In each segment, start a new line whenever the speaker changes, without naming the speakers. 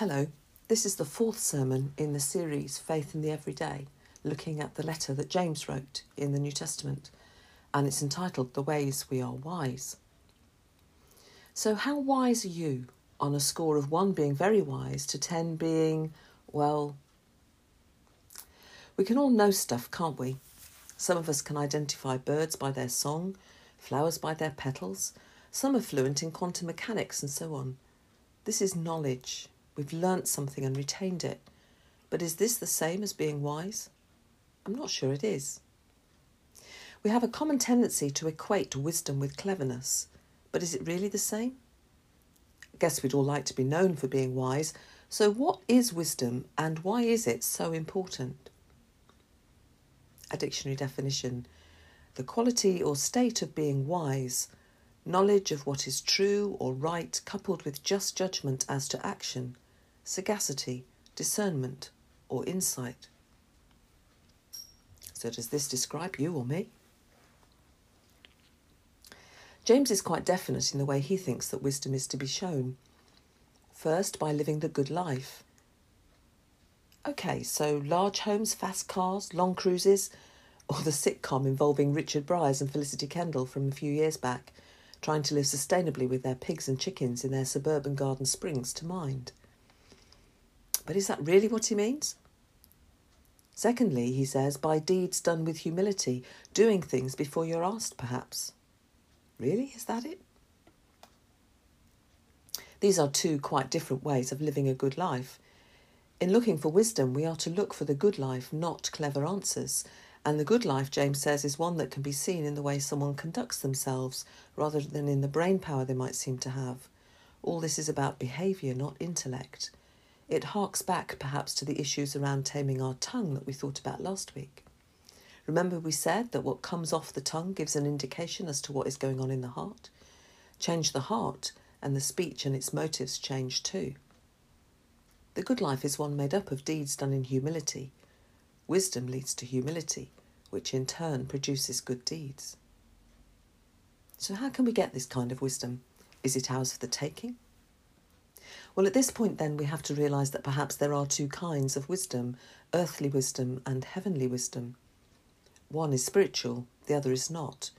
Hello, this is the fourth sermon in the series Faith in the Everyday, looking at the letter that James wrote in the New Testament, and it's entitled The Ways We Are Wise. So, how wise are you on a score of 1 being very wise to 10 being, well, we can all know stuff, can't we? Some of us can identify birds by their song, flowers by their petals. Some are fluent in quantum mechanics and so on. This is knowledge. We've learnt something and retained it. But is this the same as being wise? I'm not sure it is. We have a common tendency to equate wisdom with cleverness, but is it really the same? I guess we'd all like to be known for being wise, so what is wisdom and why is it so important? A dictionary definition the quality or state of being wise, knowledge of what is true or right, coupled with just judgment as to action, sagacity, discernment, or insight. So, does this describe you or me? James is quite definite in the way he thinks that wisdom is to be shown. First, by living the good life. Okay, so large homes, fast cars, long cruises, or the sitcom involving Richard Briers and Felicity Kendal from a few years back, trying to live sustainably with their pigs and chickens in their suburban garden springs to mind. But is that really what he means? Secondly, he says, by deeds done with humility, doing things before you're asked, perhaps. Really? Is that it? These are two quite different ways of living a good life. In looking for wisdom, we are to look for the good life, not clever answers. And the good life, James says, is one that can be seen in the way someone conducts themselves rather than in the brain power they might seem to have. All this is about behaviour, not intellect. It harks back perhaps to the issues around taming our tongue that we thought about last week. Remember, we said that what comes off the tongue gives an indication as to what is going on in the heart? Change the heart, and the speech and its motives change too. The good life is one made up of deeds done in humility. Wisdom leads to humility, which in turn produces good deeds. So, how can we get this kind of wisdom? Is it ours for the taking? Well, at this point, then, we have to realise that perhaps there are two kinds of wisdom earthly wisdom and heavenly wisdom. One is spiritual, the other is not.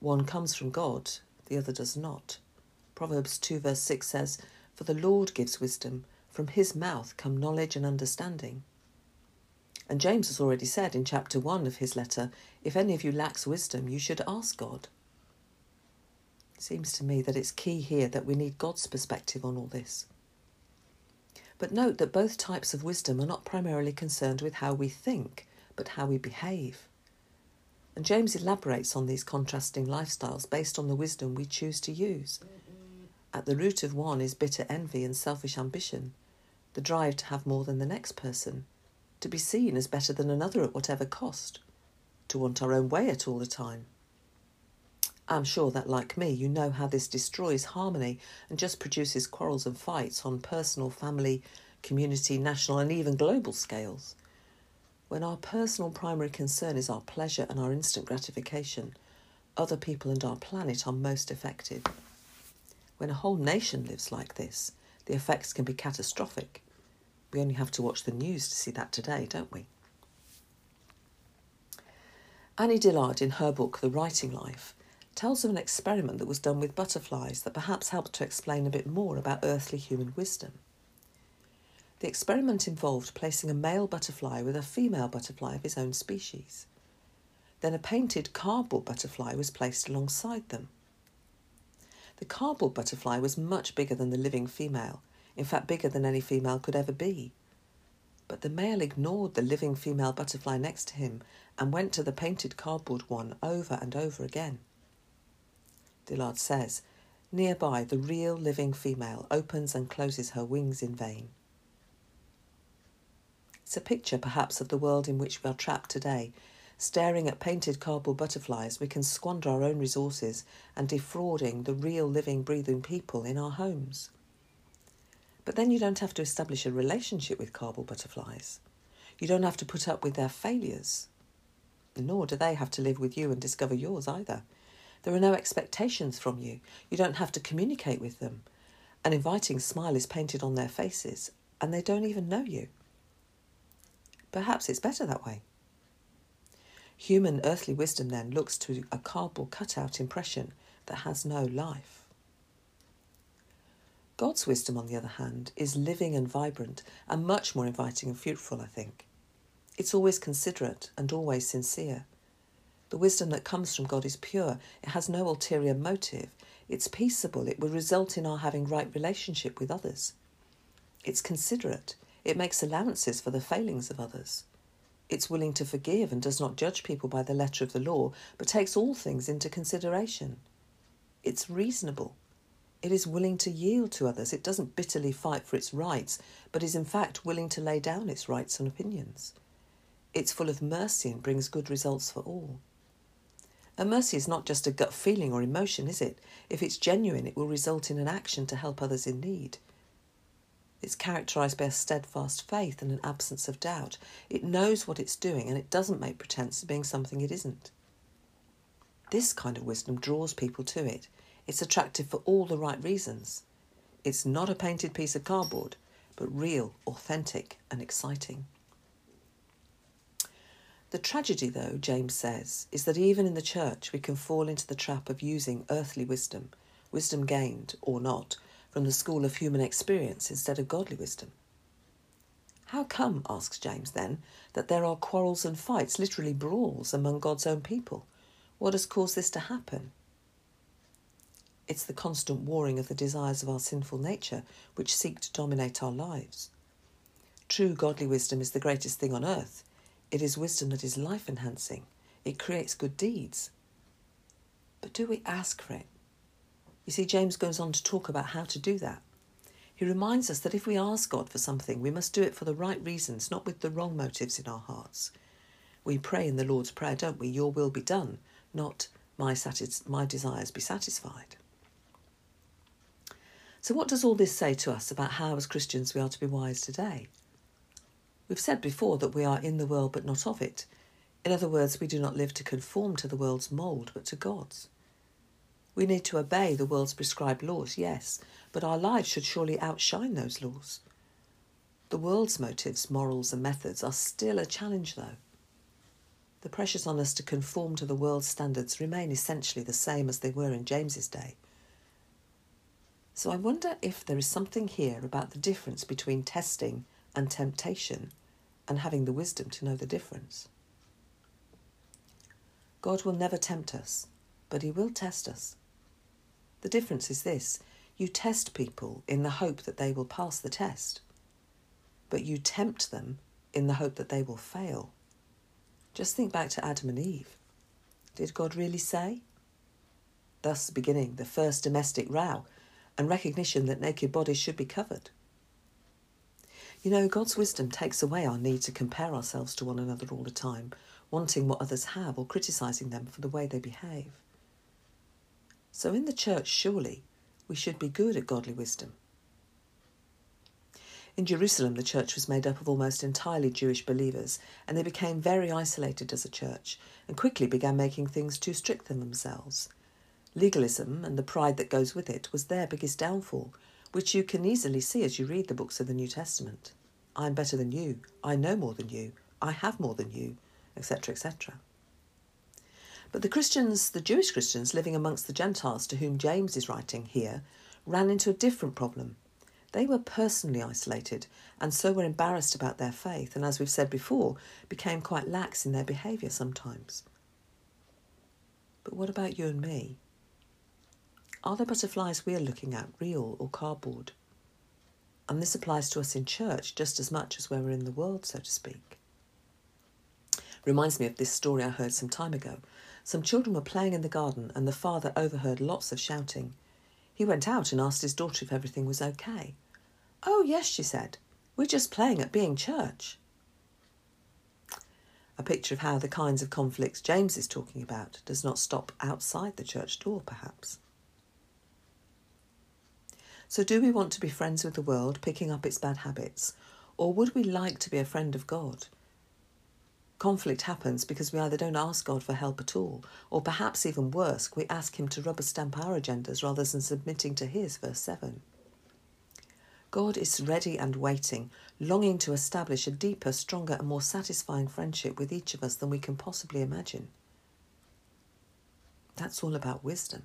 One comes from God, the other does not. Proverbs 2, verse 6 says, For the Lord gives wisdom, from his mouth come knowledge and understanding. And James has already said in chapter 1 of his letter, If any of you lacks wisdom, you should ask God. It seems to me that it's key here that we need God's perspective on all this. But note that both types of wisdom are not primarily concerned with how we think, but how we behave. And James elaborates on these contrasting lifestyles based on the wisdom we choose to use. At the root of one is bitter envy and selfish ambition, the drive to have more than the next person, to be seen as better than another at whatever cost, to want our own way at all the time. I'm sure that, like me, you know how this destroys harmony and just produces quarrels and fights on personal, family, community, national, and even global scales. When our personal primary concern is our pleasure and our instant gratification, other people and our planet are most effective. When a whole nation lives like this, the effects can be catastrophic. We only have to watch the news to see that today, don't we? Annie Dillard, in her book The Writing Life, tells of an experiment that was done with butterflies that perhaps helped to explain a bit more about earthly human wisdom. The experiment involved placing a male butterfly with a female butterfly of his own species. Then a painted cardboard butterfly was placed alongside them. The cardboard butterfly was much bigger than the living female, in fact, bigger than any female could ever be. But the male ignored the living female butterfly next to him and went to the painted cardboard one over and over again. Dillard says, nearby the real living female opens and closes her wings in vain. It's a picture, perhaps, of the world in which we are trapped today. Staring at painted cardboard butterflies, we can squander our own resources and defrauding the real living, breathing people in our homes. But then you don't have to establish a relationship with cardboard butterflies. You don't have to put up with their failures. Nor do they have to live with you and discover yours either. There are no expectations from you. You don't have to communicate with them. An inviting smile is painted on their faces, and they don't even know you. Perhaps it's better that way. Human earthly wisdom then looks to a cardboard cutout impression that has no life. God's wisdom, on the other hand, is living and vibrant and much more inviting and fruitful, I think. It's always considerate and always sincere. The wisdom that comes from God is pure, it has no ulterior motive, it's peaceable, it will result in our having right relationship with others. It's considerate, it makes allowances for the failings of others. It's willing to forgive and does not judge people by the letter of the law, but takes all things into consideration. It's reasonable. It is willing to yield to others. It doesn't bitterly fight for its rights, but is in fact willing to lay down its rights and opinions. It's full of mercy and brings good results for all. And mercy is not just a gut feeling or emotion, is it? If it's genuine, it will result in an action to help others in need. It's characterised by a steadfast faith and an absence of doubt. It knows what it's doing and it doesn't make pretence of being something it isn't. This kind of wisdom draws people to it. It's attractive for all the right reasons. It's not a painted piece of cardboard, but real, authentic, and exciting. The tragedy, though, James says, is that even in the church we can fall into the trap of using earthly wisdom, wisdom gained or not, from the school of human experience instead of godly wisdom. How come, asks James then, that there are quarrels and fights, literally brawls, among God's own people? What has caused this to happen? It's the constant warring of the desires of our sinful nature which seek to dominate our lives. True godly wisdom is the greatest thing on earth it is wisdom that is life enhancing. It creates good deeds. But do we ask for it? You see, James goes on to talk about how to do that. He reminds us that if we ask God for something, we must do it for the right reasons, not with the wrong motives in our hearts. We pray in the Lord's Prayer, don't we? Your will be done, not my, satis- my desires be satisfied. So, what does all this say to us about how, as Christians, we are to be wise today? We've said before that we are in the world but not of it. In other words, we do not live to conform to the world's mould but to God's. We need to obey the world's prescribed laws, yes, but our lives should surely outshine those laws. The world's motives, morals, and methods are still a challenge, though. The pressures on us to conform to the world's standards remain essentially the same as they were in James's day. So I wonder if there is something here about the difference between testing and temptation and having the wisdom to know the difference. God will never tempt us, but He will test us. The difference is this you test people in the hope that they will pass the test, but you tempt them in the hope that they will fail. Just think back to Adam and Eve. Did God really say? Thus beginning the first domestic row and recognition that naked bodies should be covered. You know, God's wisdom takes away our need to compare ourselves to one another all the time, wanting what others have or criticising them for the way they behave. So, in the church, surely, we should be good at godly wisdom. In Jerusalem, the church was made up of almost entirely Jewish believers, and they became very isolated as a church and quickly began making things too strict for themselves. Legalism and the pride that goes with it was their biggest downfall, which you can easily see as you read the books of the New Testament. I'm better than you, I know more than you, I have more than you, etc., etc. But the Christians, the Jewish Christians living amongst the Gentiles to whom James is writing here, ran into a different problem. They were personally isolated and so were embarrassed about their faith, and as we've said before, became quite lax in their behaviour sometimes. But what about you and me? Are the butterflies we are looking at real or cardboard? And this applies to us in church just as much as where we're in the world, so to speak. Reminds me of this story I heard some time ago. Some children were playing in the garden, and the father overheard lots of shouting. He went out and asked his daughter if everything was okay. Oh, yes, she said. We're just playing at being church. A picture of how the kinds of conflicts James is talking about does not stop outside the church door, perhaps. So, do we want to be friends with the world, picking up its bad habits, or would we like to be a friend of God? Conflict happens because we either don't ask God for help at all, or perhaps even worse, we ask Him to rubber stamp our agendas rather than submitting to His, verse 7. God is ready and waiting, longing to establish a deeper, stronger, and more satisfying friendship with each of us than we can possibly imagine. That's all about wisdom.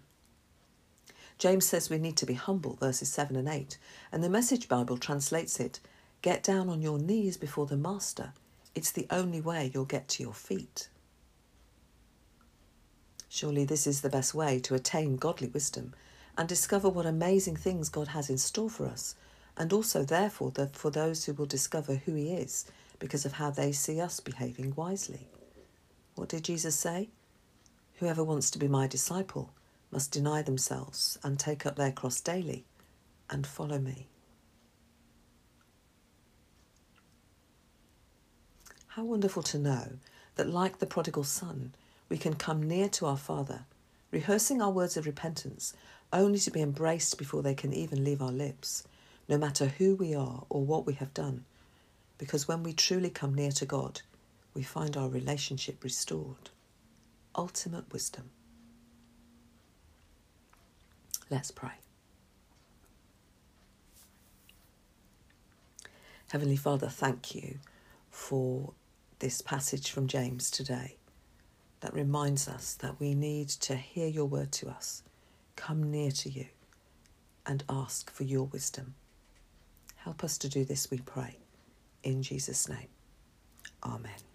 James says we need to be humble, verses 7 and 8, and the Message Bible translates it Get down on your knees before the Master. It's the only way you'll get to your feet. Surely this is the best way to attain godly wisdom and discover what amazing things God has in store for us, and also, therefore, for those who will discover who He is because of how they see us behaving wisely. What did Jesus say? Whoever wants to be my disciple must deny themselves and take up their cross daily and follow me. How wonderful to know that, like the prodigal son, we can come near to our Father, rehearsing our words of repentance, only to be embraced before they can even leave our lips, no matter who we are or what we have done. Because when we truly come near to God, we find our relationship restored. Ultimate wisdom. Let's pray. Heavenly Father, thank you for this passage from James today that reminds us that we need to hear your word to us, come near to you, and ask for your wisdom. Help us to do this, we pray. In Jesus' name. Amen.